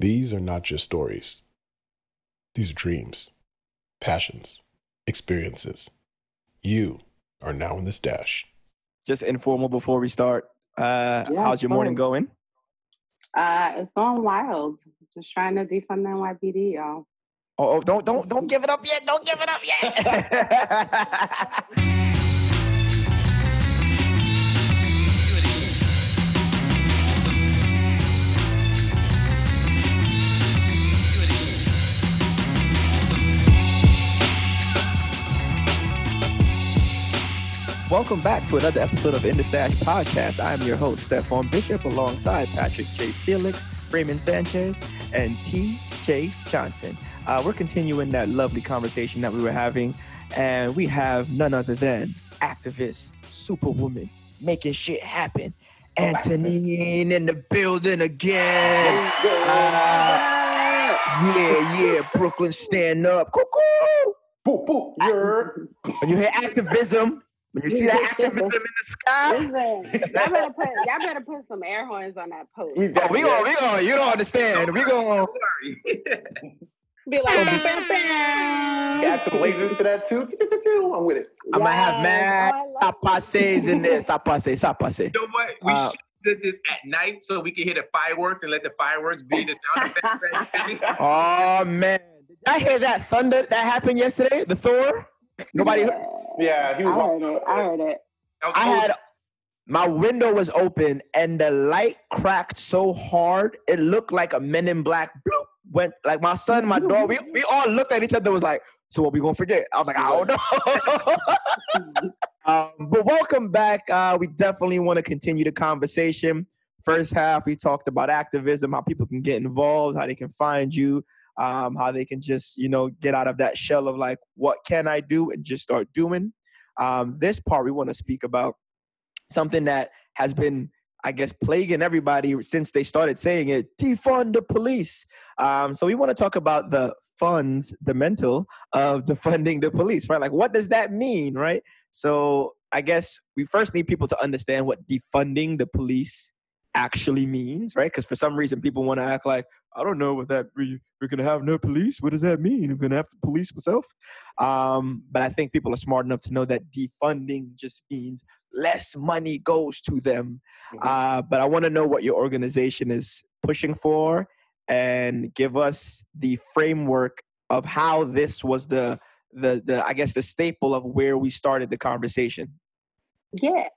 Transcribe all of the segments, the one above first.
These are not just stories, these are dreams, passions, experiences. You are now in this dash. Just informal before we start. Uh, Yeah, how's your of morning going? Uh, it's going wild. Just trying to defund the NYPD, y'all. Oh, oh, don't don't don't give it up yet! Don't give it up yet! Welcome back to another episode of In the Stash Podcast. I'm your host, Stefan Bishop, alongside Patrick J. Felix, Raymond Sanchez, and T.J. Johnson. Uh, we're continuing that lovely conversation that we were having, and we have none other than activist, superwoman, making shit happen, Anthonine in the building again. Uh, yeah, yeah, Brooklyn, stand up. Cuckoo! Boop, boop, you're. When you hear activism, when you see that activism in the sky, Listen, y'all better put y'all better put some air horns on that post. We've oh, got we going, we going, you don't understand. We going, Be like, bam, bam, bam. Add some lasers to that too. I'm with it. I might have Yes. mad Oh, I love pases in there. Sapase, sapase. You know what? We Uh, should have did this at night so we can hear the fireworks and let the fireworks be the sound effects. Oh man, did y'all hear that thunder that happened yesterday? The Thor. Nobody. Yeah. Yeah, he I was. heard it. I heard it. I had my window was open and the light cracked so hard it looked like a Men in Black. Bloop, went like my son, my daughter. We we all looked at each other. Was like, so what we gonna forget? I was like, I don't know. um, but welcome back. Uh, we definitely want to continue the conversation. First half, we talked about activism, how people can get involved, how they can find you, um, how they can just you know get out of that shell of like, what can I do, and just start doing. Um, this part, we want to speak about something that has been, I guess, plaguing everybody since they started saying it defund the police. Um, so we want to talk about the funds, the mental of defunding the police, right? Like, what does that mean, right? So I guess we first need people to understand what defunding the police actually means, right? Because for some reason, people want to act like, I don't know what that we, we're gonna have no police. What does that mean? I'm gonna have to police myself. Um, but I think people are smart enough to know that defunding just means less money goes to them. Mhm. Uh, but I want to know what your organization is pushing for and give us the framework of how this was the the the I guess the staple of where we started the conversation. Yeah.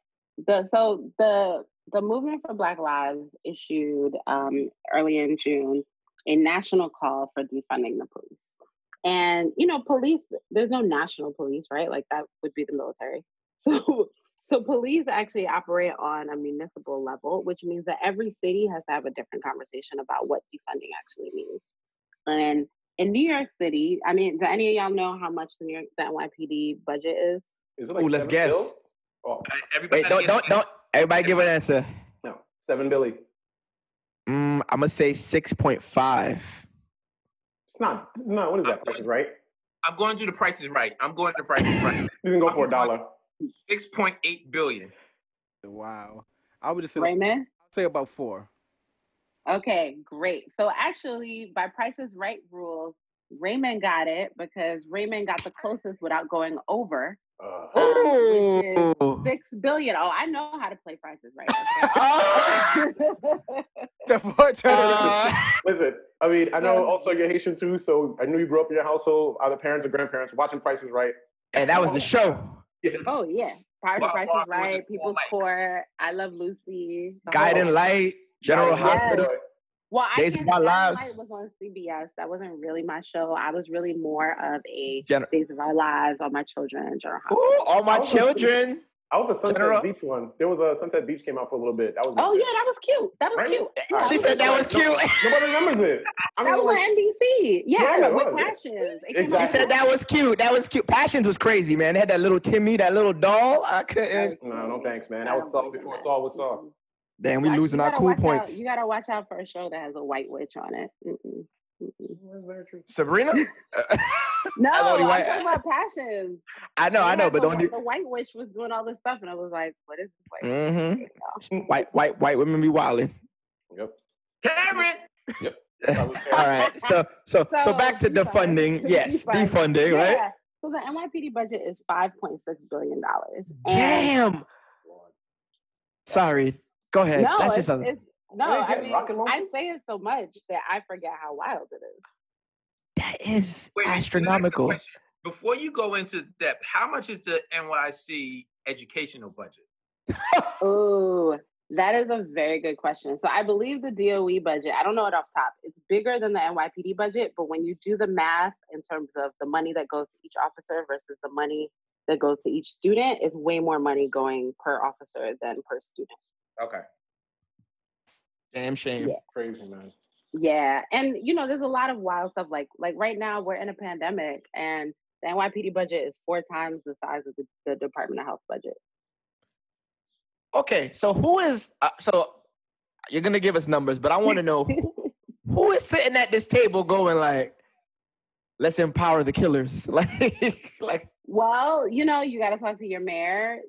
The so the the movement for Black Lives issued um, early in June a national call for defunding the police. And you know, police there's no national police, right? Like that would be the military. So so police actually operate on a municipal level, which means that every city has to have a different conversation about what defunding actually means. And in New York City, I mean, do any of y'all know how much the New York the NYPD budget is? Is it Ooh, let's guess. Oh, Everybody Wait, don't don't don't everybody give an answer. no. Seven Billy. Mm, I'm gonna say six point five. It's not. It's not. What is that? Price is right. I'm going to do the prices right. I'm going to the prices right. You can go for a dollar. Six point eight billion. Wow. I would just say, Raymond? I'd say about four. Okay, great. So actually, by Price's Right rules, Raymond got it because Raymond got the closest without going over. Uh, Um, Oh, Six billion. Oh, I know how to play Prices Right. okay? The four Uh, listen, I mean, I know also you're Haitian too, so I knew you grew up in your household, either parents or grandparents, watching Prices Right. and that was the show. oh yeah, Part Well, of Price well, is it was Right, People's more Court, I Love Lucy, Guiding Light, General Guys, Yes. Hospital. Well, I Days of can't Our Lives. Light was on CBS. That wasn't really my show. I was really more of a Gen- Days of Our Lives, All My Children, General Hospital. Ooh, all my I children. I was a Sunset General- Beach one. There was a Sunset Beach came out for a little bit. That was. Oh yeah, that was cute. That was Right? cute. Yeah, right. She said that was cute. Nobody remembers it. I that was like, on NBC. Yeah, I Yeah, know, with passions. It came out Exactly. She said that was cute. That was cute. Passions was crazy, man. They had that little Timmy, that little doll. I couldn't. No, no thanks, man. That was Saul before Saul was Saul. Damn, we Watch- losing our cool watch out- points. you gotta watch out for a show that has a white witch on it. Mm-mm. Sabrina? No, That's only I'm white- talking about passions. I know, I know, but the, don't do. the white witch was doing all this stuff, and I was like, "What is this white?" Mm-hmm. witch? White, white, white women be wilding. Yep. Cameron. Yep. All right. So so so, So, back to defund. defunding. Yes, Defund. defunding, right? Yeah. So the NYPD budget is five point six billion dollars. Damn. Sorry. Go ahead. No, That's it's, just a, it's no. I mean, I say it so much that I forget how wild it is. that is Wait, let me ask you a astronomical. Before you go into depth, how much is the NYC educational budget? Oh, that is a very good question. So I believe the DOE budget, I don't know it off top, it's bigger than the NYPD budget, but when you do the math in terms of the money that goes to each officer versus the money that goes to each student, it's way more money going per officer than per student. Okay. Damn shame. Yeah. Crazy man. Yeah, and you know, there's a lot of wild stuff. Like, like right now we're in a pandemic, and the NYPD budget is four times the size of the, the Department of Health budget. Okay, so who is uh, so you're gonna give us numbers, but I want to know who, who is sitting at this table going like, let's empower the killers, like, like Well, you know, you got to talk to your mayor.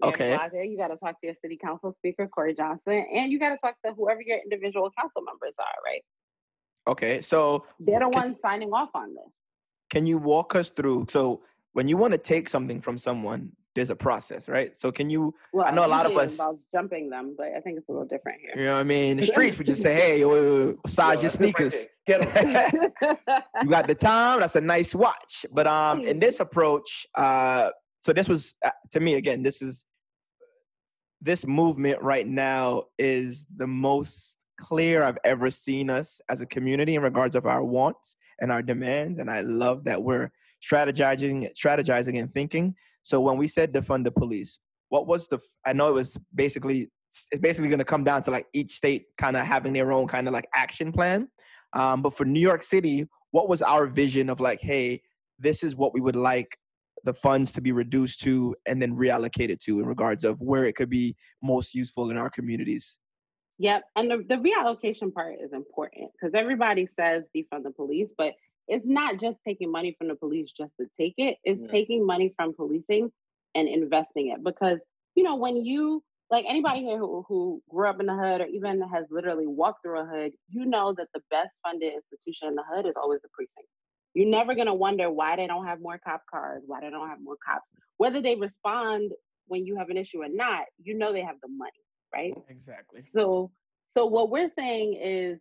Mayor de Okay. Blasio, You got to talk to your city council speaker, Corey Johnson, and you got to talk to whoever your individual council members are, right? okay. So They're the Can- ones signing off on this. can you walk us through? So when you want to take something from someone, there's a process, right? So can you? Well, I know a lot of us- involves jumping them, but I think it's a little different here. You know what I mean? In the streets, we just say, hey, yo, yo, yo, size your sneakers. Get him. you got the time. That's a nice watch. But um, in this approach, uh, so this was uh, to me again. This is this movement right now is the most clear I've ever seen us as a community in regards of our wants and our demands. And I love that we're strategizing, strategizing and thinking. So when we said defund the police, what was the? I know it was basically it's basically going to come down to like each state kind of having their own kind of like action plan. Um, but for New York City, what was our vision of like, hey, this is what we would like the funds to be reduced to and then reallocated to in regards of where it could be most useful in our communities? Yep. And the, the reallocation part is important because everybody says defund the police, but it's not just taking money from the police just to take it, it's Yeah. taking money from policing and investing it. Because, you know, when you, like anybody here who, who grew up in the hood or even has literally walked through a hood, you know that the best funded institution in the hood is always the precinct. You're never going to wonder why they don't have more cop cars, why they don't have more cops. Whether they respond when you have an issue or not, you know they have the money, right? Exactly. So so what we're saying is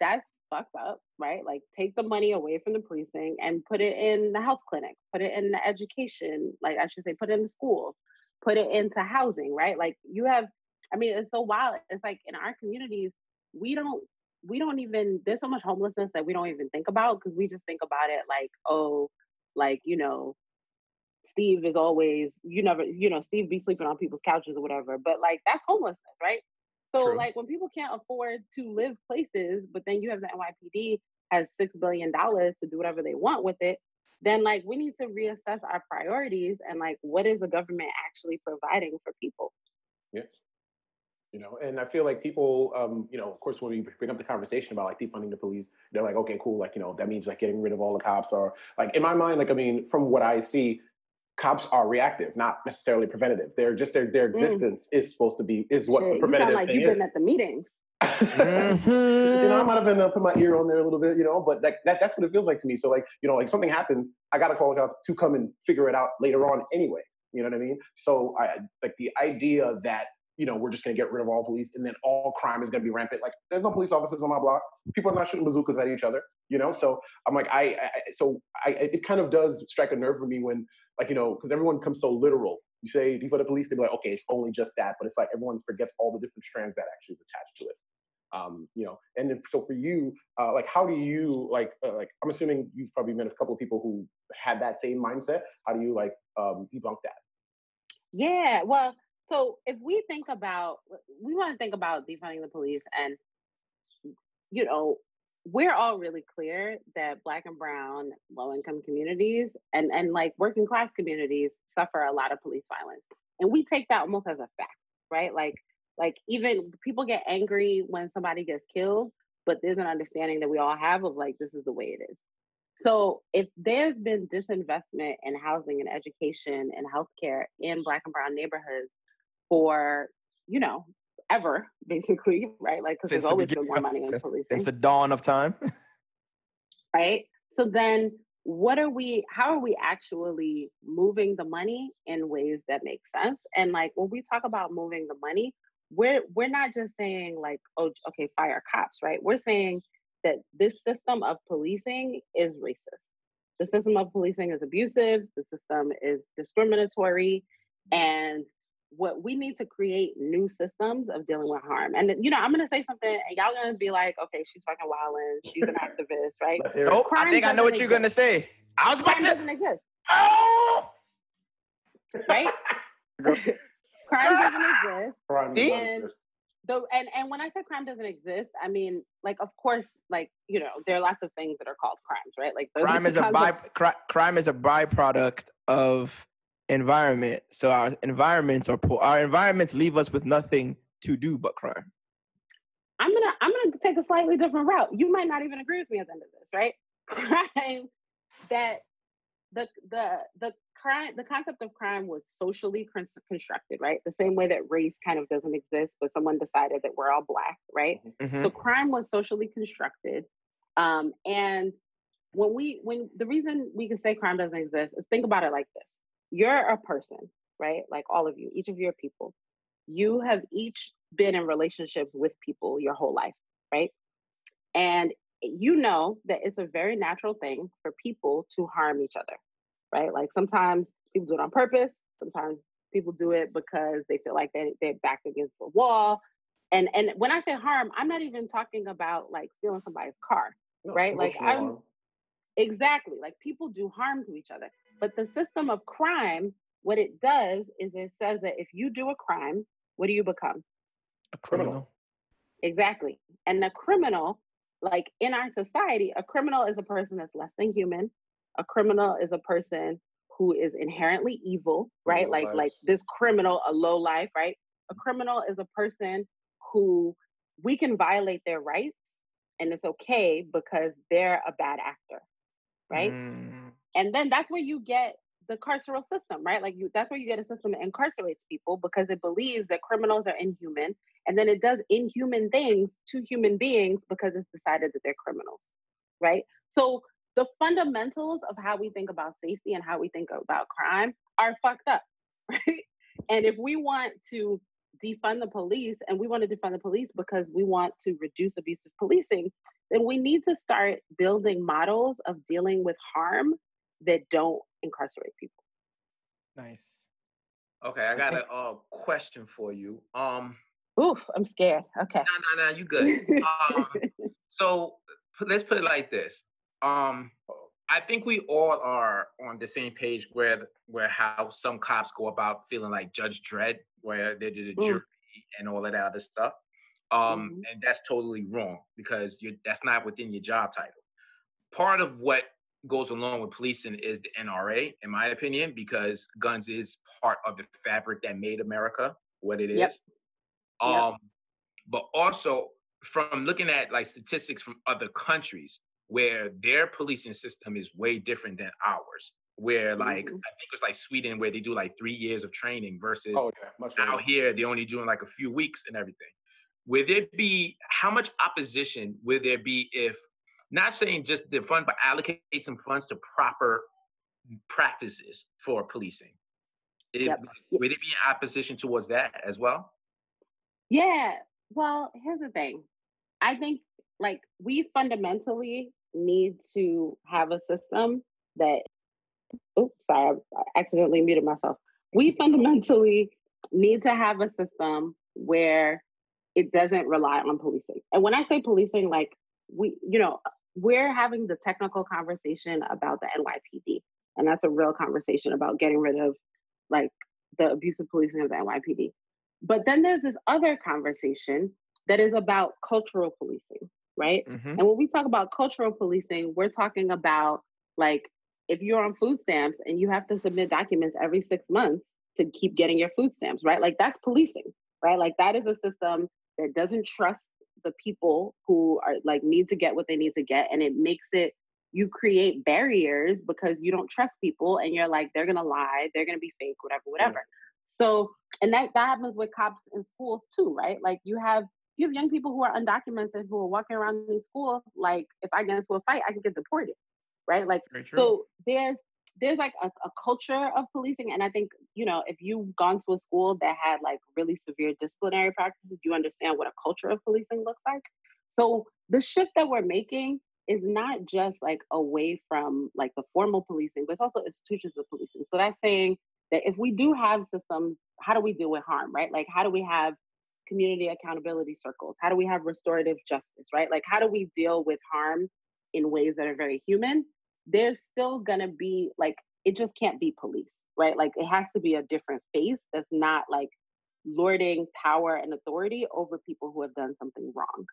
that's fucked up, right? Like take the money away from the precinct and put it in the health clinic, put it in the education, like I should say, put it in the schools, put it into housing, right? Like you have, I mean, it's so wild. It's like in our communities, we don't we don't even there's so much homelessness that we don't even think about because we just think about it like, oh, like, you know, Steve is always, you never, you know, Steve be sleeping on people's couches or whatever. But like that's homelessness, right? So True. like when people can't afford to live places, but then you have the NYPD has six billion dollars to do whatever they want with it, then like we need to reassess our priorities and like what is the government actually providing for people? Yeah. You know, and I feel like people, um, you know, of course, when we bring up the conversation about like defunding the police, they're like, okay, cool, like you know, that means like getting rid of all the cops, or like in my mind, like I mean, from what I see, cops are reactive, not necessarily preventative. They're just their their Mm. existence is supposed to be is what Shit, the you sound preventative like thing you've is. been at the meetings. you know, I might have been uh, put my ear on there a little bit, you know, but that, that that's what it feels like to me. So like, you know, like something happens, I gotta call it out to come and figure it out later on anyway. You know what I mean? So I like the idea that you know we're just gonna get rid of all police and then all crime is gonna be rampant. Like, there's no police officers on my block. People are not shooting bazookas at each other. You know, so I'm like, I, I so I it kind of does strike a nerve for me when like you know because everyone comes so literal. You say defund the police, they be like, okay, it's only just that, but it's like everyone forgets all the different strands that actually is attached to it um, you know and if, so for you uh, like how do you like uh, like i'm assuming you've probably met a couple of people who had that same mindset how do you like um, debunk that Yeah, well, so if we think about, we want to think about defunding the police, and you know, we're all really clear that Black and Brown, low income communities, and and like working class communities suffer a lot of police violence, and we take that almost as a fact, right? Like, like even people get angry when somebody gets killed, but there's an understanding that we all have of like this is the way it is. So if there's been disinvestment in housing and education and healthcare in black and brown neighborhoods for, you know, ever, basically, right? Like, because there's the always been more money in policing, Since the dawn of time. right? So then, what are we? How are we actually moving the money in ways that make sense? And like when we talk about moving the money, we're we're not just saying like, oh, okay, fire cops, right? We're saying that this system of policing is racist. The system of policing is abusive. The system is discriminatory, and what we need to create new systems of dealing with harm. And you know, I'm gonna say something, and y'all gonna be like, okay, she's fucking wilding. She's an activist, right? Let's hear it. Nope. I think I know what doesn't you're gonna say. I was about Crime to. doesn't exist, Oh. right? Crime doesn't exist. Crime See? And- exist. Though, and and when I say crime doesn't exist, I mean like, of course, like you know, there are lots of things that are called crimes, right? Like crime is a by concept- cri- crime is a byproduct of environment. So our environments are poor. Our environments leave us with nothing to do but crime. I'm gonna I'm gonna take a slightly different route. You might not even agree with me at the end of this, right? Crime that the the the crime the concept of crime was socially con- constructed, right? The same way that race kind of doesn't exist, but someone decided that we're all black, right? Mhm. So crime was socially constructed, um, and when we when the reason we can say crime doesn't exist is think about it like this: you're a person, right? Like all of you, each of your people. You have each been in relationships with people your whole life, right? And you know that it's a very natural thing for people to harm each other, right? Like sometimes people do it on purpose, sometimes people do it because they feel like they, they're backed against the wall. And and when I say harm, I'm not even talking about like stealing somebody's car. No, right, like, I'm-. Exactly. Like people do harm to each other. But the system of crime, what it does is it says that if you do a crime, what do you become? A Criminal. criminal. Exactly. And the criminal, like in our society, a criminal is a person that's less than human. A criminal is a person who is inherently evil, right? Low Like life. like this criminal, a low life, right? A criminal is a person who we can violate their rights and it's okay because they're a bad actor, right? Mm, and then that's where you get the carceral system right? Like you that's where you get a system that incarcerates people because it believes that criminals are inhuman and then it does inhuman things to human beings because it's decided that they're criminals right? So the fundamentals of how we think about safety and how we think about crime are fucked up right? And if we want to defund the police and we want to defund the police because we want to reduce abusive policing then we need to start building models of dealing with harm that don't incarcerate people. nice. Okay, I got think- a uh, question for you. Um, Oof, I'm scared. Okay. no, no, no, you good. Um, so p- let's put it like this. Um, I think we all are on the same page where where how some cops go about feeling like Judge Dredd, where they did a Mm. jury and all that other stuff. Um, Mhm. and that's totally wrong because that's not within your job title. Part of what goes along with policing is the NRA, in my opinion, because guns is part of the fabric that made America what it is. Yep. Yep. Um, but also from looking at like statistics from other countries where their policing system is way different than ours. Where like Mhm. I think it's like Sweden where they do like three years of training versus Oh yeah, out here they're only doing like a few weeks and everything. Would there be how much opposition would there be if not saying just the fund, but allocate some funds to proper practices for policing? It- Yep. Would there be opposition towards that as well? Yeah. Well, here's the thing. I think like we fundamentally need to have a system that oops, sorry, I accidentally muted myself. We fundamentally need to have a system where it doesn't rely on policing. And when I say policing, like we, you know, we're having the technical conversation about the NYPD. And that's a real conversation about getting rid of like the abusive policing of the NYPD. But then there's this other conversation that is about cultural policing, right? hmm And when we talk about cultural policing, we're talking about like if you're on food stamps and you have to submit documents every six months to keep getting your food stamps, right? Like that's policing, right? Like that is a system that doesn't trust the people who are like need to get what they need to get. And it makes it, you create barriers because you don't trust people and you're like, they're gonna lie, they're gonna be fake, whatever, whatever. So and that, that happens with cops in schools too, right? Like you have you have young people who are undocumented who are walking around these schools. Like if I get into a fight, I can get deported, right? Like so there's there's like a, a culture of policing, and I think you know if you've gone to a school that had like really severe disciplinary practices, you understand what a culture of policing looks like. So the shift that we're making is not just like away from like the formal policing, but it's also institutions of policing. So that's saying that if we do have systems, how do we deal with harm, right? Like how do we have community accountability circles? How do we have restorative justice, right? Like how do we deal with harm in ways that are very human? There's still gonna be like it just can't be police, right? Like it has to be a different face that's not like lording power and authority over people who have done something wrong.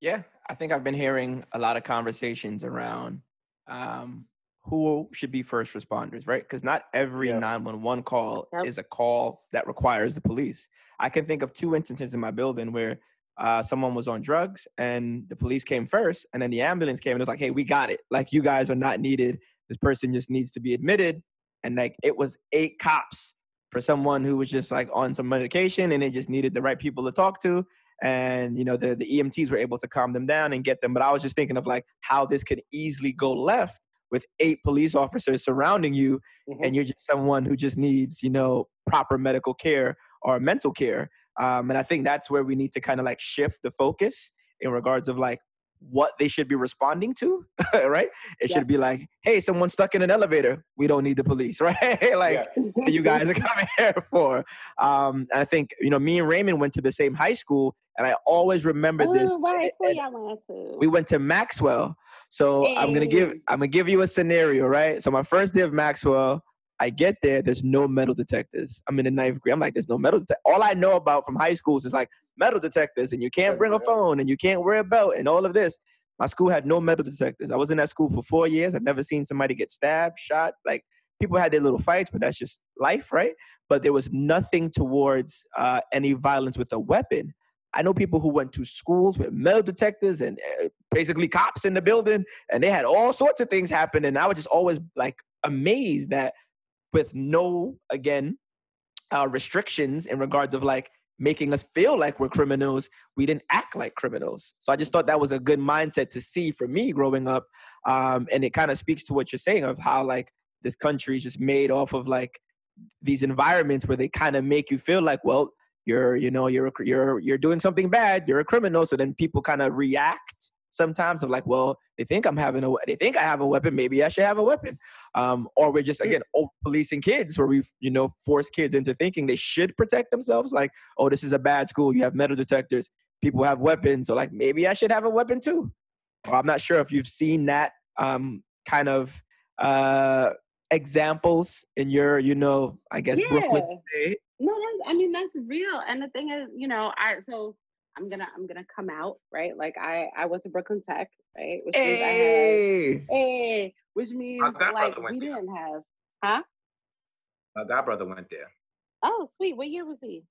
Yeah, I think I've been hearing a lot of conversations around um, who should be first responders, right? Because not every yeah. 911 call yep. is a call that requires the police. I can think of two instances in my building where uh, someone was on drugs and the police came first, and then the ambulance came and it was like, hey, we got it. Like, you guys are not needed. This person just needs to be admitted. And like, it was eight cops for someone who was just like on some medication and they just needed the right people to talk to and you know the, the emts were able to calm them down and get them but i was just thinking of like how this could easily go left with eight police officers surrounding you mm-hmm. and you're just someone who just needs you know proper medical care or mental care um, and i think that's where we need to kind of like shift the focus in regards of like what they should be responding to, right? It yeah. should be like, hey, someone's stuck in an elevator. We don't need the police, right? like yeah. you guys are coming here for. Um, and I think, you know, me and Raymond went to the same high school and I always remember Ooh, this. What y'all went to? We went to Maxwell. So hey. I'm gonna give I'm gonna give you a scenario, right? So my first day of Maxwell, I get there, there's no metal detectors. I'm in the ninth grade. I'm like, there's no metal detectors. All I know about from high schools is like metal detectors, and you can't bring a phone, and you can't wear a belt, and all of this. My school had no metal detectors. I was in that school for four years. I've never seen somebody get stabbed, shot. Like people had their little fights, but that's just life, right? But there was nothing towards uh, any violence with a weapon. I know people who went to schools with metal detectors and uh, basically cops in the building, and they had all sorts of things happen. And I was just always like amazed that with no again uh, restrictions in regards of like making us feel like we're criminals we didn't act like criminals. So i just thought that was a good mindset to see for me growing up um, and it kind of speaks to what you're saying of how like this country is just made off of like these environments where they kind of make you feel like well you're you know you're you're you're doing something bad you're a criminal. So then people kind of react sometimes of like, well, they think I'm having a, they think I have a weapon. Maybe I should have a weapon. Um, or we're just mm. again over policing kids, where we've you know force kids into thinking they should protect themselves. Like, oh, this is a bad school. You have metal detectors. People have weapons. So like, maybe I should have a weapon too. Or I'm not sure if you've seen that um, kind of uh, examples in your, you know, I guess yeah. Brooklyn state. No, that's, I mean that's real. And the thing is, you know, I so I'm gonna I'm gonna come out, right? Like I I went to Brooklyn Tech, right? Which means hey. I had hey, which means like we there. didn't have, huh? My god brother went there. Oh, sweet. What year was he?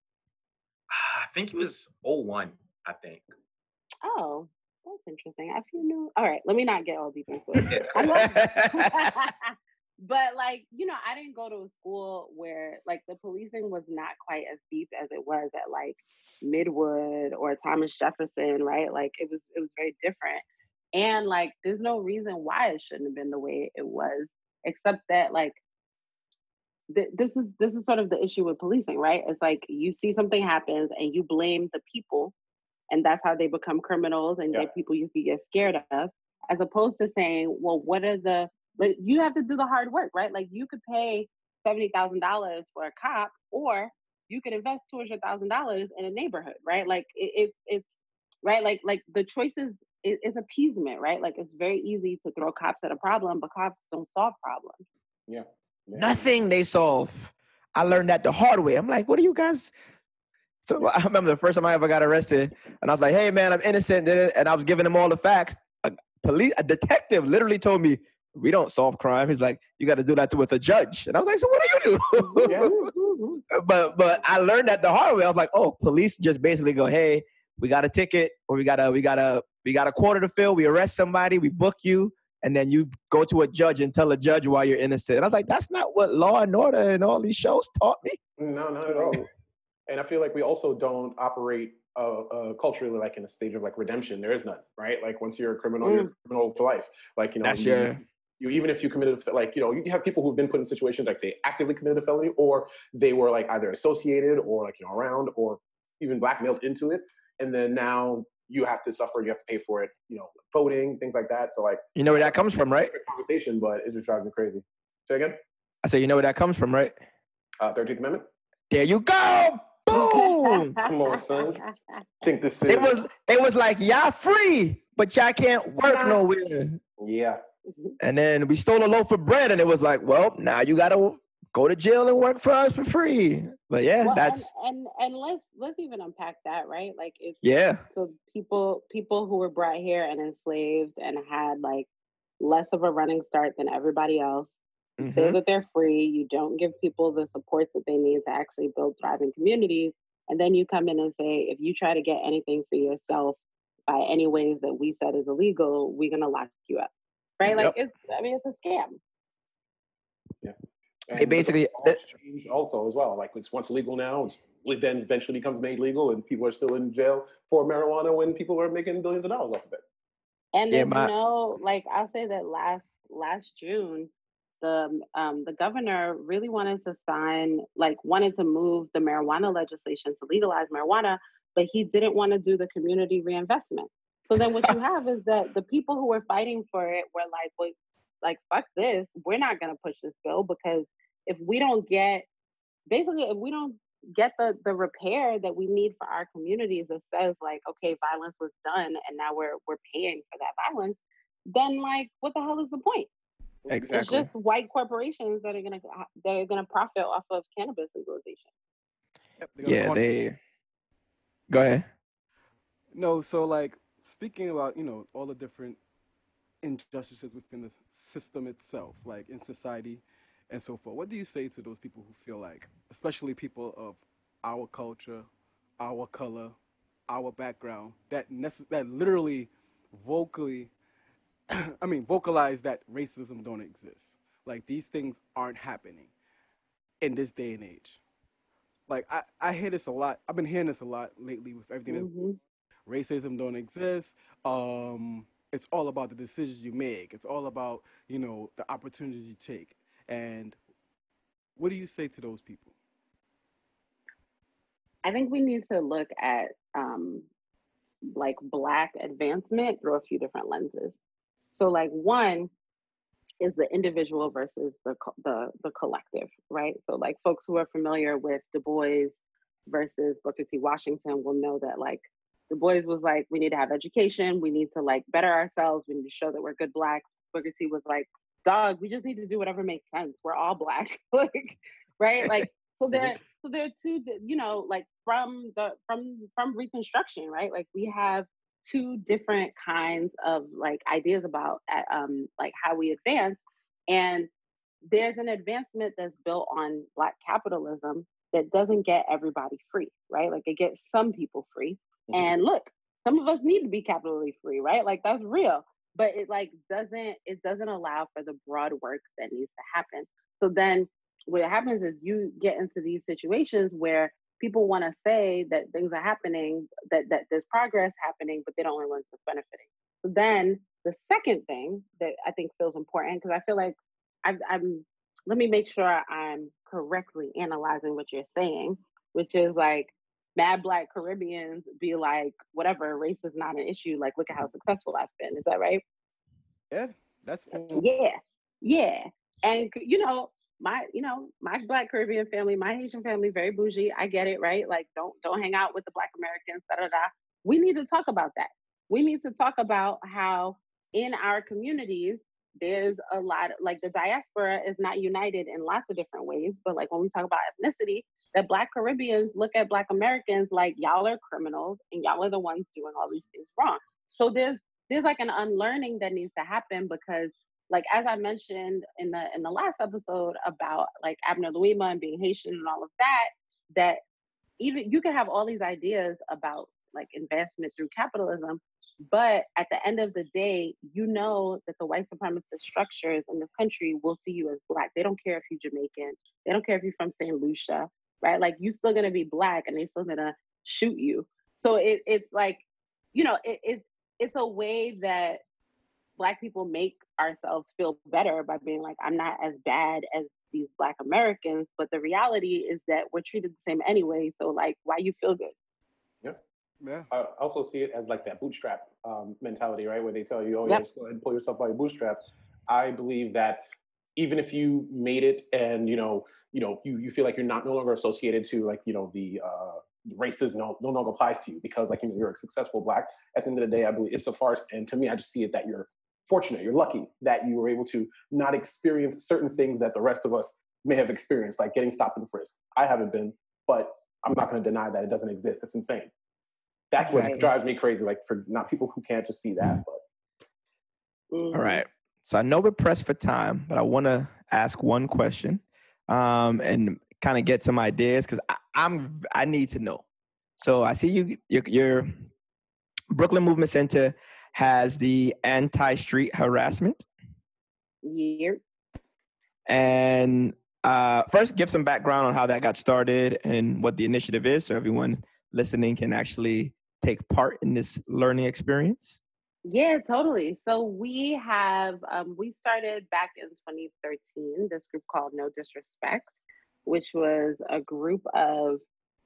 I think he was 01, I think. Oh, that's interesting. I feel new. All right, let me not get all deep into it. but like you know i didn't go to a school where like the policing was not quite as deep as it was at like midwood or thomas jefferson right? Like it was it was very different. And like there's no reason why it shouldn't have been the way it was except that like th- this is this is sort of the issue with policing right? It's like you see something happens and you blame the people and that's how they become criminals and yeah. people you can get scared of as opposed to saying well what are the but you have to do the hard work, right? Like you could pay seventy thousand dollars for a cop, or you could invest two hundred thousand dollars in a neighborhood, right? Like it, it, it's right, like like the choices is, is appeasement, right? Like it's very easy to throw cops at a problem, but cops don't solve problems. Yeah. yeah. Nothing they solve. I learned that the hard way. I'm like, what are you guys? So I remember the first time I ever got arrested, and I was like, "Hey, man, I'm innocent," and I was giving them all the facts. A police, a detective, literally told me, we don't solve crime. He's like, you got to do that with a judge. And I was like, so what do you do? Yeah. but but I learned that the hard way. I was like, oh, police just basically go, hey, we got a ticket, or we got a we got a we got a quarter to fill. We arrest somebody, we book you, and then you go to a judge and tell a judge why you're innocent. And I was like, that's not what Law and Order and all these shows taught me. No, not at all. And I feel like we also don't operate uh, uh, culturally like in a stage of like redemption. There is none, right? Like once you're a criminal, you're a criminal for life. Like you know, That's you, your- you even if you committed a- like you know you have people who've been put in situations like they actively committed a felony or they were like either associated or like you know around or even blackmailed into it, and then now you have to suffer. You have to pay for it. You know, voting things like that. So like You know where that comes from, right? conversation, but it just drives me crazy. Say again. I say you know where that comes from, right? Uh, Thirteenth Amendment. There you go. Boom. Come on, son. Think this is it was it was like y'all free, but y'all can't work nowhere. yeah. And then we stole a loaf of bread, and it was like, well, now you gotta go to jail and work for us for free. But yeah, Well, that's and, and and let's let's even unpack that, right? Like it's yeah, so people people who were brought here and enslaved and had like less of a running start than everybody else. You say mm-hmm. that they're free. You don't give people the supports that they need to actually build thriving communities. And then you come in and say, if you try to get anything for yourself by any ways that we said is illegal, we're gonna lock you up. Right? Like it's I mean it's a scam. And it basically- laws change also as well. Like it's once legal now, it's, it then eventually becomes made legal, and people are still in jail for marijuana when people are making billions of dollars off of it. And Yeah, there's my- no like I'll say that last last June, the um the governor really wanted to sign like wanted to move the marijuana legislation to legalize marijuana, but he didn't want to do the community reinvestment. So then what you have is that the people who were fighting for it were like, well, like fuck this, we're not gonna push this bill because if we don't get basically if we don't get the the repair that we need for our communities that says like okay violence was done and now we're we're paying for that violence then like what the hell is the point exactly. it's just white corporations that are gonna they're gonna profit off of cannabis legalization Yep, yeah, they. Go ahead. No, so like speaking about you know all the different injustices within the system itself, like in society and so forth. What do you say to those people who feel like, especially people of our culture, our color, our background, that that literally vocally, I mean, vocalize that racism don't exist. Like these things aren't happening in this day and age. Like I, I hear this a lot. I've been hearing this a lot lately with everything that's Mhm. Racism don't exist. Um, it's all about the decisions you make. It's all about you know the opportunities you take. And what do you say to those people? i think we need to look at um like black advancement through a few different lenses so like one is the individual versus the the the collective, right? So like folks who are familiar with Du Bois versus Booker T. Washington will know that like Du Bois was like, we need to have education, we need to like better ourselves, we need to show that we're good blacks. Booker T was like, dog, we just need to do whatever makes sense. We're all black, like right? Like so there so there are two you know like from the from from Reconstruction, right? Like we have two different kinds of like ideas about uh, um like how we advance and there's an advancement that's built on black capitalism that doesn't get everybody free right like it gets some people free Mhm. and look some of us need to be capitally free right like that's real but it like doesn't it doesn't allow for the broad work that needs to happen so then what happens is you get into these situations where people want to say that things are happening, that that there's progress happening, but they're the only ones that's benefiting. So then the second thing that I think feels important because I feel like I've, I'm. Let me make sure I'm correctly analyzing what you're saying, which is like mad black Caribbeans be like, whatever, race is not an issue. Like, look at how successful I've been. Is that right? Yeah, that's uh, fine. Yeah, yeah. And you know, my you know, my black Caribbean family, my Haitian family, very bougie. I get it, right? Like don't don't hang out with the black Americans, da da da. We need to talk about that. We need to talk about how in our communities there's a lot of, like the diaspora is not united in lots of different ways but like when we talk about ethnicity that black caribbeans look at black americans like y'all are criminals and y'all are the ones doing all these things wrong. So there's there's like an unlearning that needs to happen because like as I mentioned in the in the last episode about like Abner Louima and being Haitian and all of that, that even you can have all these ideas about like advancement through capitalism. But at the end of the day, you know that the white supremacist structures in this country will see you as black. They don't care if you're Jamaican. They don't care if you're from St. Lucia, right? Like you're still gonna be black, and they're still gonna shoot you. So it, it's like, you know, it, it's it's a way that black people make ourselves feel better by being like, I'm not as bad as these black Americans, but the reality is that we're treated the same anyway. So like, why you feel good? Yep. Yeah. I also see it as like that bootstrap um, mentality, right? Where they tell you, "Oh, Yep. yeah, just go ahead and pull yourself by your bootstraps." I believe that even if you made it, and you know, you know, you, you feel like you're not no longer associated to like you know the uh, racism no, no longer applies to you because like you know, you're a successful black. At the end of the day, I believe it's a farce, and to me, I just see it that you're fortunate, you're lucky that you were able to not experience certain things that the rest of us may have experienced, like getting stopped and frisked. I haven't been, but I'm not going to deny that it doesn't exist. It's insane. That's what drives me crazy. Like for not people who can't just see that, but All right. So I know we're pressed for time, but I want to ask one question um, and kind of get some ideas because I'm I need to know. So I see you your, your Brooklyn Movement Center has the anti-street harassment, Year. and uh, first give some background on how that got started and what the initiative is, so everyone listening can actually take part in this learning experience. Yeah, totally. So we have um, we started back in 2013 this group called No Disrespect, which was a group of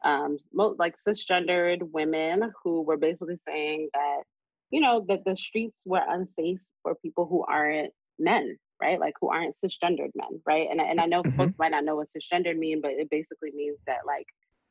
um, like cisgendered women who were basically saying that you know that the streets were unsafe for people who aren't men, right? Like who aren't cisgendered men, right? And I- and I know Mhm. folks might not know what cisgendered mean, but it basically means that like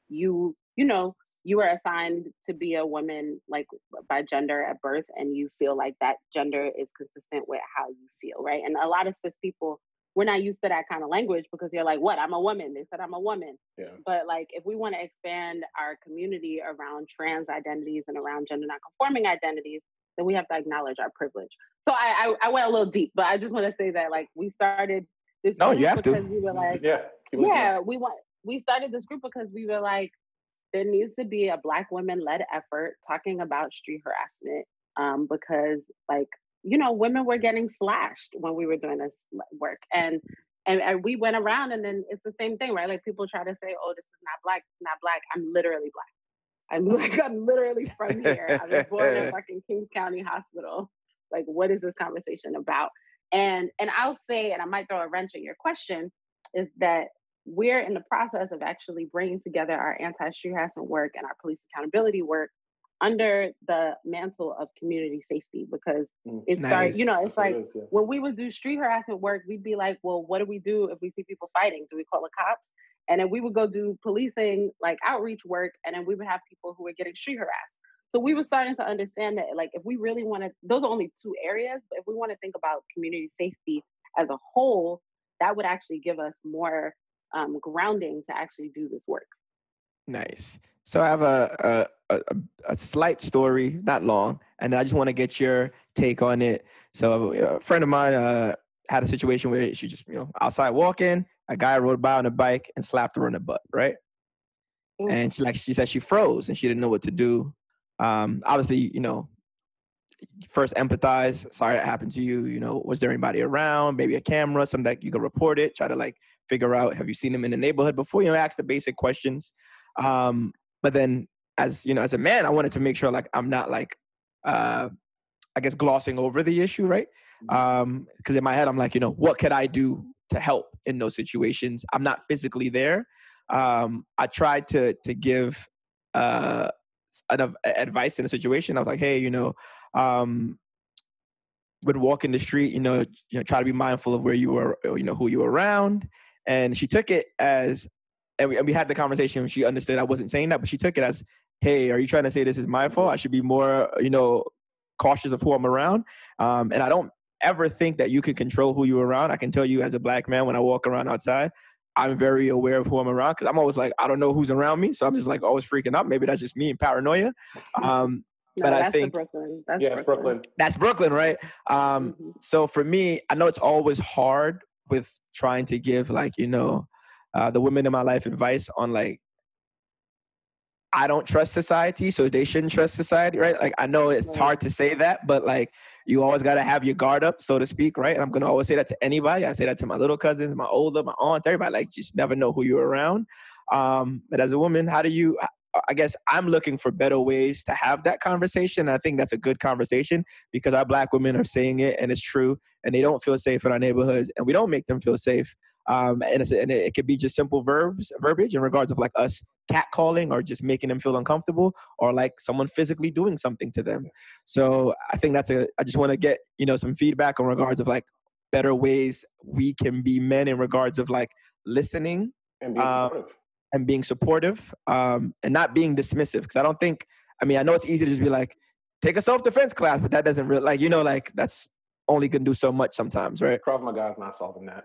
you you know you are assigned to be a woman like by gender at birth and you feel like that gender is consistent with how you feel right and a lot of cis people we're not used to that kind of language because they're like what i'm a woman they said i'm a woman yeah. but like if we want to expand our community around trans identities and around gender nonconforming identities then we have to acknowledge our privilege so i i, I went a little deep but i just want to say that like we started this No, you group have to. because we were like Yeah. people need to know. yeah we want we started this group because we were like there needs to be a black women led effort talking about street harassment um, because like you know women were getting slashed when we were doing this work. And, and and we went around and then it's the same thing right? Like people try to say oh this is not black not black. I'm literally black. I'm like i'm literally from here. I was born in fucking kings county hospital. Like what is this conversation about? And and i'll say and i might throw a wrench in your question is that we're in the process of actually bringing together our anti-street harassment work and our police accountability work under the mantle of community safety because Mm. it starts you know it's what it like is, yeah. when we would do street harassment work we'd be like well what do we do if we see people fighting do we call the cops and then we would go do policing like outreach work and then we would have people who were getting street harassed so we were starting to understand that like if we really want to those are only two areas but if we want to think about community safety as a whole that would actually give us more um, grounding to actually do this work Nice. So I have a a, a, a slight story, not long, and I just want to get your take on it. So a friend of mine uh, had a situation where she just you know outside walking, a guy rode by on a bike and slapped her on the butt, right? Ooh. And she like she said she froze and she didn't know what to do. Um, obviously, you know, first empathize. Sorry that happened to you. You know, was there anybody around? Maybe a camera, something that you could report it. Try to like figure out have you seen him in the neighborhood before? You know, ask the basic questions. Um, but then as you know, as a man, I wanted to make sure like I'm not like uh I guess glossing over the issue, right? Um, because in my head I'm like, you know, what could I do to help in those situations? I'm not physically there. Um, I tried to to give uh advice in a situation. I was like, hey, you know, um when walking the street, you know, you know, try to be mindful of where you were, you know, who you were around. And she took it as and we, and we had the conversation. She understood I wasn't saying that, but she took it as, "Hey, are you trying to say this is my fault? I should be more, you know, cautious of who I'm around." Um, and I don't ever think that you can control who you're around. I can tell you as a black man when I walk around outside, I'm very aware of who I'm around because I'm always like, I don't know who's around me, so I'm just like always freaking out. Maybe that's just me and paranoia. Um, no But I think- brooklyn that's yeah, it's Brooklyn. that's Brooklyn, right? Um, Mhm. so for me, I know it's always hard with trying to give like you know uh, the women in my life advice on like I don't trust society, so they shouldn't trust society, right? Like I know it's hard to say that, but like you always got to have your guard up, so to speak, right? And I'm gonna always say that to anybody. I say that to my little cousins, my older, my aunt, everybody. Like, just never know who you're around. Um, but as a woman, how do you? I guess I'm looking for better ways to have that conversation. I think that's a good conversation because our black women are saying it and it's true, and they don't feel safe in our neighborhoods, and we don't make them feel safe. Um, and, it's, and it, it could be just simple verbs, verbiage in regards of like us catcalling or just making them feel uncomfortable or like someone physically doing something to them. So I think that's a, I just want to get, you know, some feedback in regards of like better ways we can be men in regards of like listening And being Um, supportive. And being supportive um, and not being dismissive. Because I don't think, I mean, I know it's easy to just be like, take a self defense class, but that doesn't really, like, you know, like that's only can do so much sometimes, right? Krav Maga is not solving that.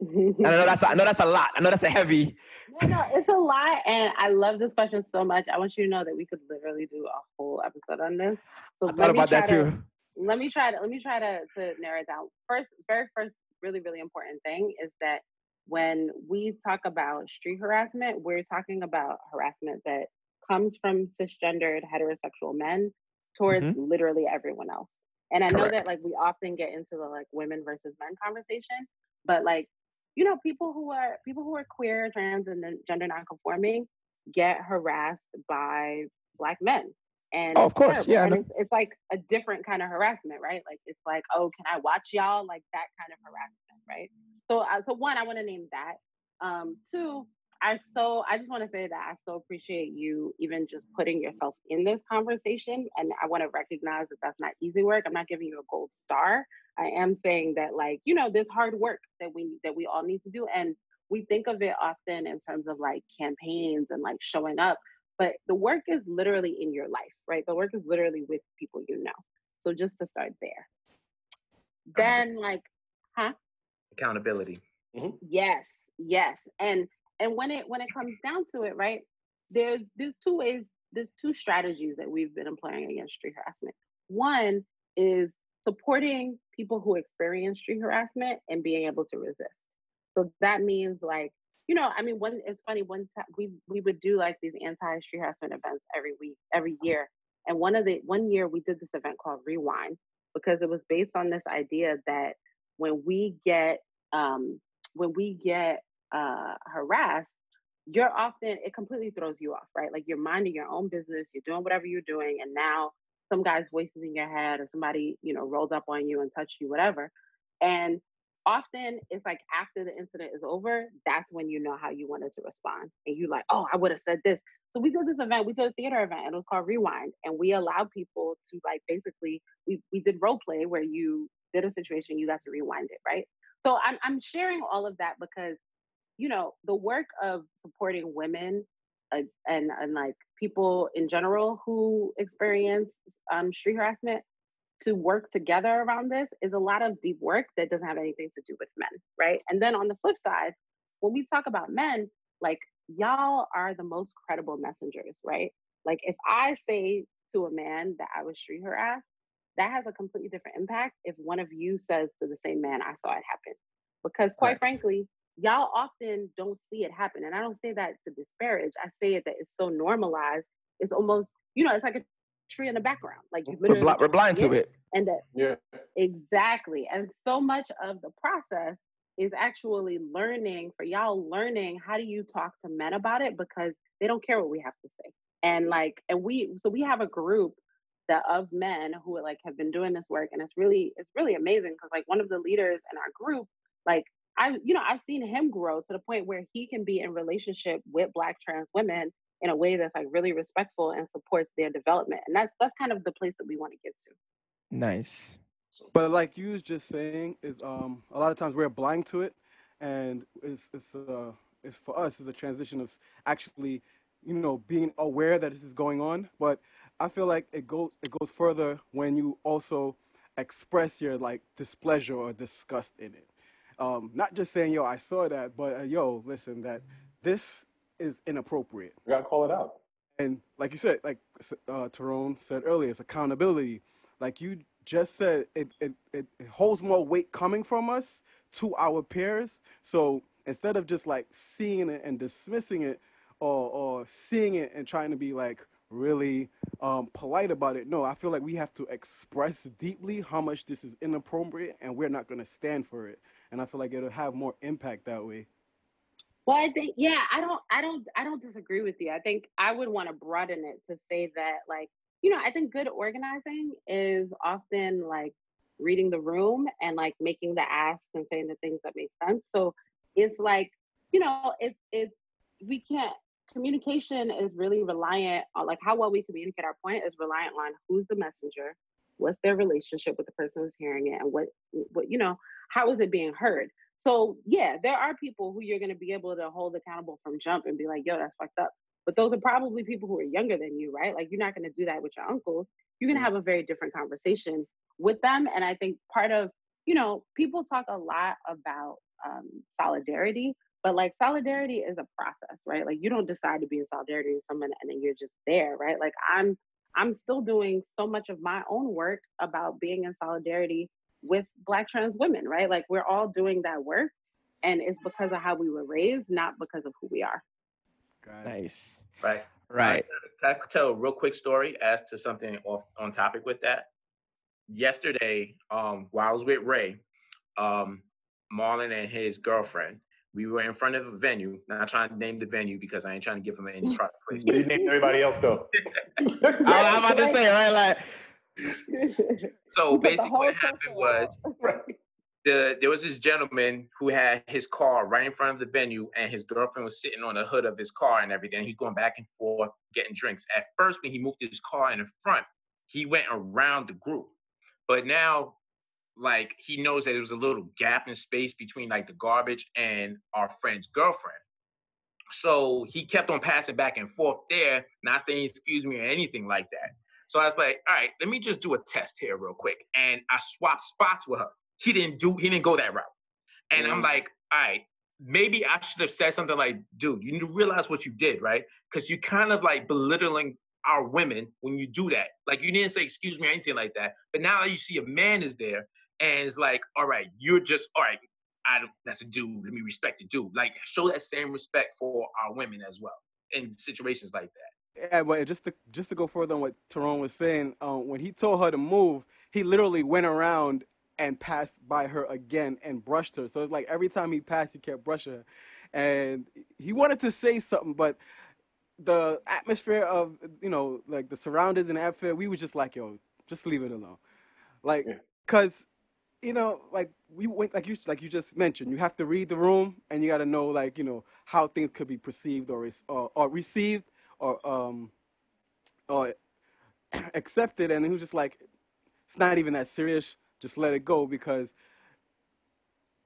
I know that's, I know that's a lot. I know that's a heavy. No, no, it's a lot, and I love this question so much. I want you to know that we could literally do a whole episode on this. So I let thought me about that try to- too. let me try to let me try to to narrow it down. First, very first, really really important thing is that when we talk about street harassment, we're talking about harassment that comes from cisgendered heterosexual men towards mm-hmm. literally everyone else. And I know that like we often get into the like women versus men conversation, but like you know people who are people who are queer, trans, and gender nonconforming get harassed by black men. And Oh, of course. terrible. Yeah, And it's, it's like a different kind of harassment, right? Like it's like, oh, can I watch y'all? Like that kind of harassment, right? So, uh, so one, I want to name that. Um, two, I so I just want to say that I so appreciate you even just putting yourself in this conversation, and I want to recognize that that's not easy work. I'm not giving you a gold star. I am saying that, like, you know, there's hard work that we that we all need to do, and we think of it often in terms of like campaigns and like showing up, but the work is literally in your life, right? The work is literally with people you know. So just to start there. Then like, huh? Accountability. Mm-hmm. Yes, yes. And and when it when it comes down to it, right? There's there's two ways, there's two strategies that we've been employing against street harassment. One is supporting people who experience street harassment and being able to resist. So that means like, you know, I mean, one it's funny, one time we we would do like these anti-street harassment events every week, every year. And one of the one year we did this event called Rewind because it was based on this idea that when we get um, when we get uh, harassed, you're often it completely throws you off, right? Like you're minding your own business, you're doing whatever you're doing, and now some guy's voice is in your head, or somebody you know rolls up on you and touch you, whatever. And often it's like after the incident is over, that's when you know how you wanted to respond, and you like, oh, I would have said this. So we did this event, we did a theater event, and it was called Rewind, and we allowed people to like basically we we did role play where you did a situation, you got to rewind it, right? So I'm I'm sharing all of that because you know the work of supporting women uh, and and like people in general who experience um, street harassment to work together around this is a lot of deep work that doesn't have anything to do with men, right? And then on the flip side, when we talk about men, like y'all are the most credible messengers, right? Like if I say to a man that I was street harassed, that has a completely different impact if one of you says to the same man, I saw it happen. Because quite Correct. frankly, y'all often don't see it happen. And I don't say that to disparage. I say it that it's so normalized. It's almost, you know, it's like a tree in the background. Like you We're, bl- we're blind see to it. And that Yeah. Exactly. And so much of the process is actually learning for y'all learning how do you talk to men about it because they don't care what we have to say. And like and we so we have a group that of men who like have been doing this work and it's really it's really amazing because like one of the leaders in our group like I you know I've seen him grow to the point where he can be in relationship with black trans women in a way that's like really respectful and supports their development. And that's that's kind of the place that we want to get to. Nice. But like you was just saying, is um a lot of times we're blind to it, and it's it's uh it's for us is a transition of actually, you know, being aware that this is going on. But I feel like it goes it goes further when you also express your like displeasure or disgust in it. Um, not just saying yo I saw that, but uh, yo listen that this is inappropriate. We gotta call it out. And like you said, like uh, Tyrone said earlier, it's accountability. Like you just said, it, it, it, it holds more weight coming from us to our peers. So instead of just like seeing it and dismissing it, or or seeing it and trying to be like really um, polite about it. No, I feel like we have to express deeply how much this is inappropriate, and we're not going to stand for it. And I feel like it'll have more impact that way. Well, I think yeah, I don't, I don't, I don't disagree with you. I think I would want to broaden it to say that, like, you know, I think good organizing is often like reading the room and like making the asks and saying the things that make sense. So it's like, you know, it's it's we can't communication is really reliant on like how well we communicate our point is reliant on who's the messenger, what's their relationship with the person who's hearing it, and what what you know, how is it being heard. So yeah, there are people who you're gonna be able to hold accountable from jump and be like, yo, that's fucked up. But those are probably people who are younger than you, right? Like you're not gonna do that with your uncles. You're gonna have a very different conversation with them. And I think part of, you know, people talk a lot about um, solidarity, but like solidarity is a process, right? Like you don't decide to be in solidarity with someone and then you're just there, right? Like I'm I'm still doing so much of my own work about being in solidarity with black trans women, right? Like we're all doing that work and it's because of how we were raised, not because of who we are. Nice. Right. Right. Can I tell a real quick story as to something off on topic with that? Yesterday, um, while I was with Ray, um, Marlon and his girlfriend, we were in front of a venue. Not trying to name the venue because I ain't trying to give them any product You placement. named everybody else though. I, I'm about to say, right? Like, So You put the basically, what happened was the there was this gentleman who had his car right in front of the venue, and his girlfriend was sitting on the hood of his car and everything. He's going back and forth getting drinks. At first, when he moved his car in the front, he went around the group, but now. Like he knows that there was a little gap in space between like the garbage and our friend's girlfriend. So he kept on passing back and forth there, not saying excuse me or anything like that. So I was like, all right, let me just do a test here real quick. And I swapped spots with her. He didn't do, he didn't go that route. And I'm Mm. like, all right, maybe I should have said something like, dude, you need to realize what you did, right? Because you kind of like belittling our women when you do that. Like you didn't say excuse me or anything like that. But now you see a man is there and it's like, all right, you're just all right. I don't, that's a dude. Let me respect the dude. Like show that same respect for our women as well in situations like that. Yeah, but just to just to go further on what Tyrone was saying, um, when he told her to move, he literally went around and passed by her again and brushed her. So it's like every time he passed, he kept brushing her, and he wanted to say something, but the atmosphere of you know like the surroundings and atmosphere, we were just like, yo, just leave it alone, like, Yeah. cause you know, like we went, like you, like you just mentioned, you have to read the room, and you got to know, like, you know, how things could be perceived or or, or received or um or accepted. And he was just like, it's not even that serious. Just let it go because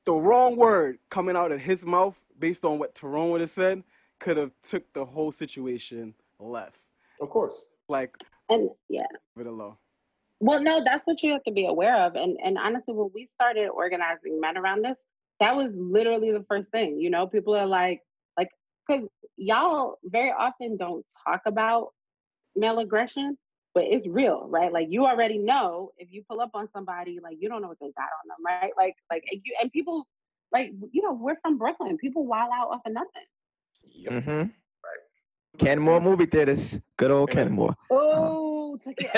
the wrong word coming out of his mouth, based on what Tyrone would have said, could have took the whole situation left. Of course. Like, And yeah. leave it alone. Well, no, that's what you have to be aware of. And and honestly, when we started organizing men around this, that was literally the first thing. You know, people are like, like, because y'all very often don't talk about male aggression, but it's real, right? Like you already know if you pull up on somebody, like you don't know what they got on them, right? Like, like and you and people, like you know, we're from Brooklyn. People wild out off of nothing. mm-hmm. Right. Kenmore movie theaters. Good old Kenmore. Oh, took it.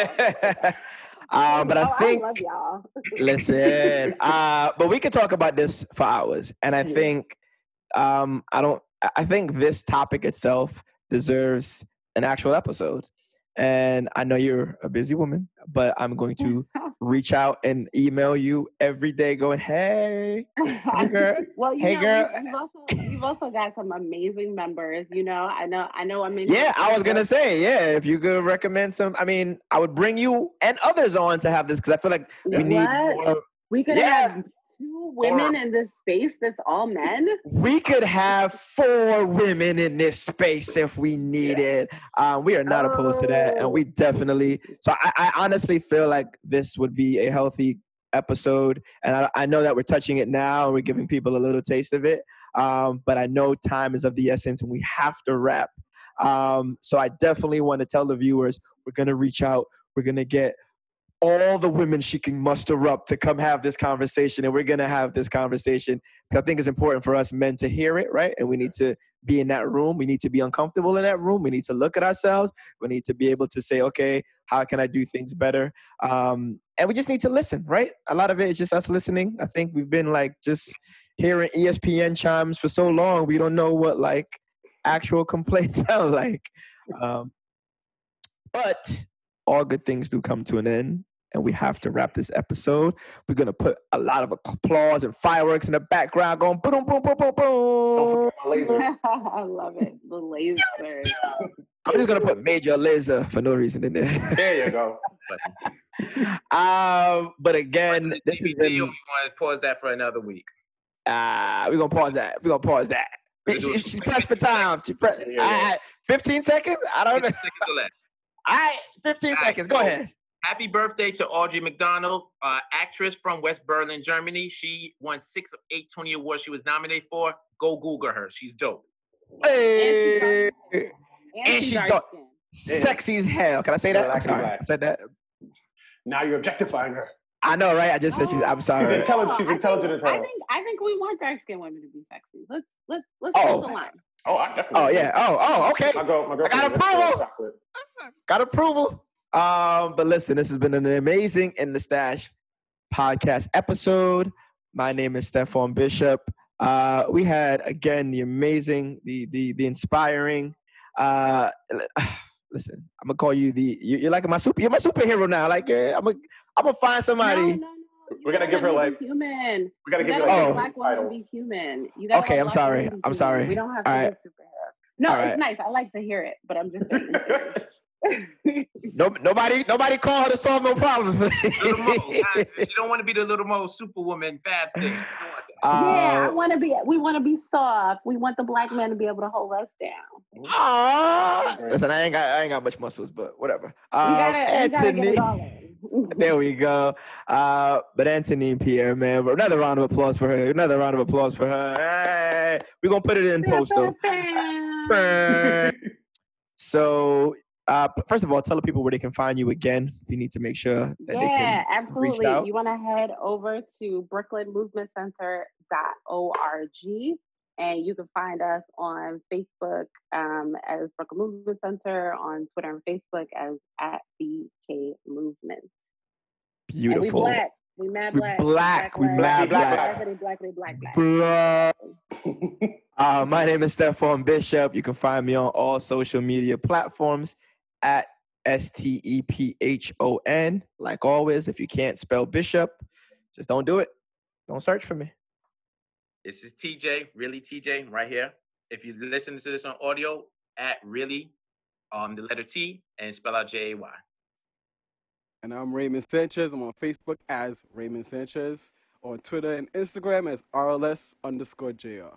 um, but I Oh, think I love y'all. Listen, uh, but we could talk about this for hours, and I Yeah. think um, I don't. I- think this topic itself deserves an actual episode. And I know you're a busy woman, but I'm going to reach out and email you every day, going, "Hey, hey girl, well, you hey, know, girl." We've also we've also got some amazing members. You know, I know I know. I mentioned Yeah, I was gonna say, yeah, if you could recommend some, I mean, I would bring you and others on to have this because I feel like we need What? more. we could Yeah. have two women in this space that's all men. We could have four women in this space if we needed. Um, we are not opposed to that, and Oh. we definitely. So I, I honestly feel like this would be a healthy episode, and I, I know that we're touching it now, and we're giving people a little taste of it. Um, but I know time is of the essence, and we have to wrap. Um, so I definitely want to tell the viewers we're gonna reach out. We're gonna get all the women she can muster up to come have this conversation. And we're going to have this conversation because I think it's important for us men to hear it, right? And we need to be in that room. We need to be uncomfortable in that room. We need to look at ourselves. We need to be able to say, okay, how can I do things better? Um, and we just need to listen, right? A lot of it is just us listening. I think we've been like just hearing ESPN chimes for so long, we don't know what like actual complaints sound like. Um, but all good things do come to an end and we have to wrap this episode. We're gonna put a lot of applause and fireworks in the background, going boom, boom, boom, boom, boom. I love it. The laser. I'm just gonna put Major Lazer for no reason in there. There you go. um, but again, this has DVD, been. we want to pause that for another week. Uh, we're gonna pause that. We're gonna pause that. She, she pressed for time. She pressed. Yeah, yeah. All right, 15 seconds? I don't know. 15 seconds or less. All right, 15 All right, seconds. Go ahead. Happy birthday to Audra McDonald, uh, actress from West Berlin, Germany. She won six of eight Tony Awards she was nominated for. Go Google her. She's dope. Hey, And, And she's she dark dark. sexy as hell. Can I say that? I'm sorry. black. I said that. Now you're objectifying her. I know, right? I just said she's. I'm She's sorry. intelligent. She's I intelligent as think, I think I think we want dark skinned women to be sexy. Let's let's let's Oh. the line. Oh, I definitely. Oh yeah. Oh oh. Okay. My girl, my girl. got approval. got approval. Um, but listen, this has been an amazing in the stash podcast episode. My name is Stephon Bishop. Uh, we had again the amazing, the the the inspiring. Uh, listen, I'm gonna call you the. you- You're like my super. You're my superhero now. Like I'm gonna I'm gonna find somebody. No, no, no. You We're gonna give her, let me like- human. We gotta You give you gotta like Oh. black women titles. be human. You gotta Okay, I'm sorry. I'm human. sorry. We don't have to All be right. superheroes. No, All it's right. nice. I like to hear it, but I'm just saying. No, nobody, nobody call her to solve no problems. Little Mo. uh, she don't want to be the little Mo superwoman fab stage. She don't want that. yeah, I Uh, want to be. We want to be soft. We want the black man to be able to hold us down. Ah, listen, I ain't got, I ain't got much muscles, but whatever. Um, gotta, we gotta get Anthony, it all in. there we go. Uh, but Anthonine Pierre, man, another round of applause for her. Another round of applause for her. Hey, we're gonna put it in post though. So, uh, first of all, tell the people where they can find you again. We need to make sure that they can. Yeah, absolutely. out. You want to head over to brooklynmovementcenter.org and you can find us on Facebook um, as Brooklyn Movement Center, on Twitter and Facebook as at BK Movement. And we Beautiful. black. We mad We black. black, we black, mad black. black. Black, black, black, black. Uh, my name is Stephon Bishop. You can find me on all social media platforms at S T E P H O N. Like always, if you can't spell Bishop, just don't do it. Don't search for me. This is TJ, really TJ, right here. If you listen to this on audio, at really, um, the letter T and spell out J A Y. And I'm Raymond Sanchez. I'm on Facebook as Raymond Sanchez, on Twitter and Instagram as RLS underscore JR.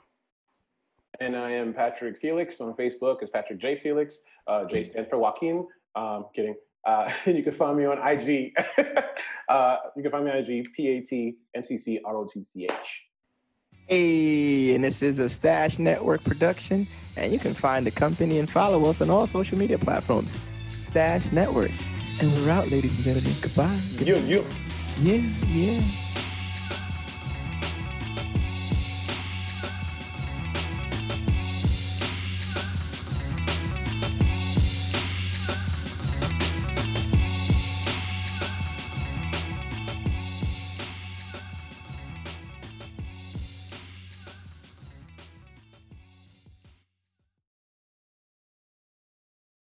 And I am Patrick Felix on Facebook as Patrick J Felix. Uh, J stands for Joaquin. Um, kidding. Uh, and you can find me on IG. uh, you can find me on IG, P A T M C C R O T C H. Hey, and this is a Stash Network production. And you can find the company and follow us on all social media platforms. Stash Network. And we're out, ladies and gentlemen. Goodbye. You, you. Yeah, yeah.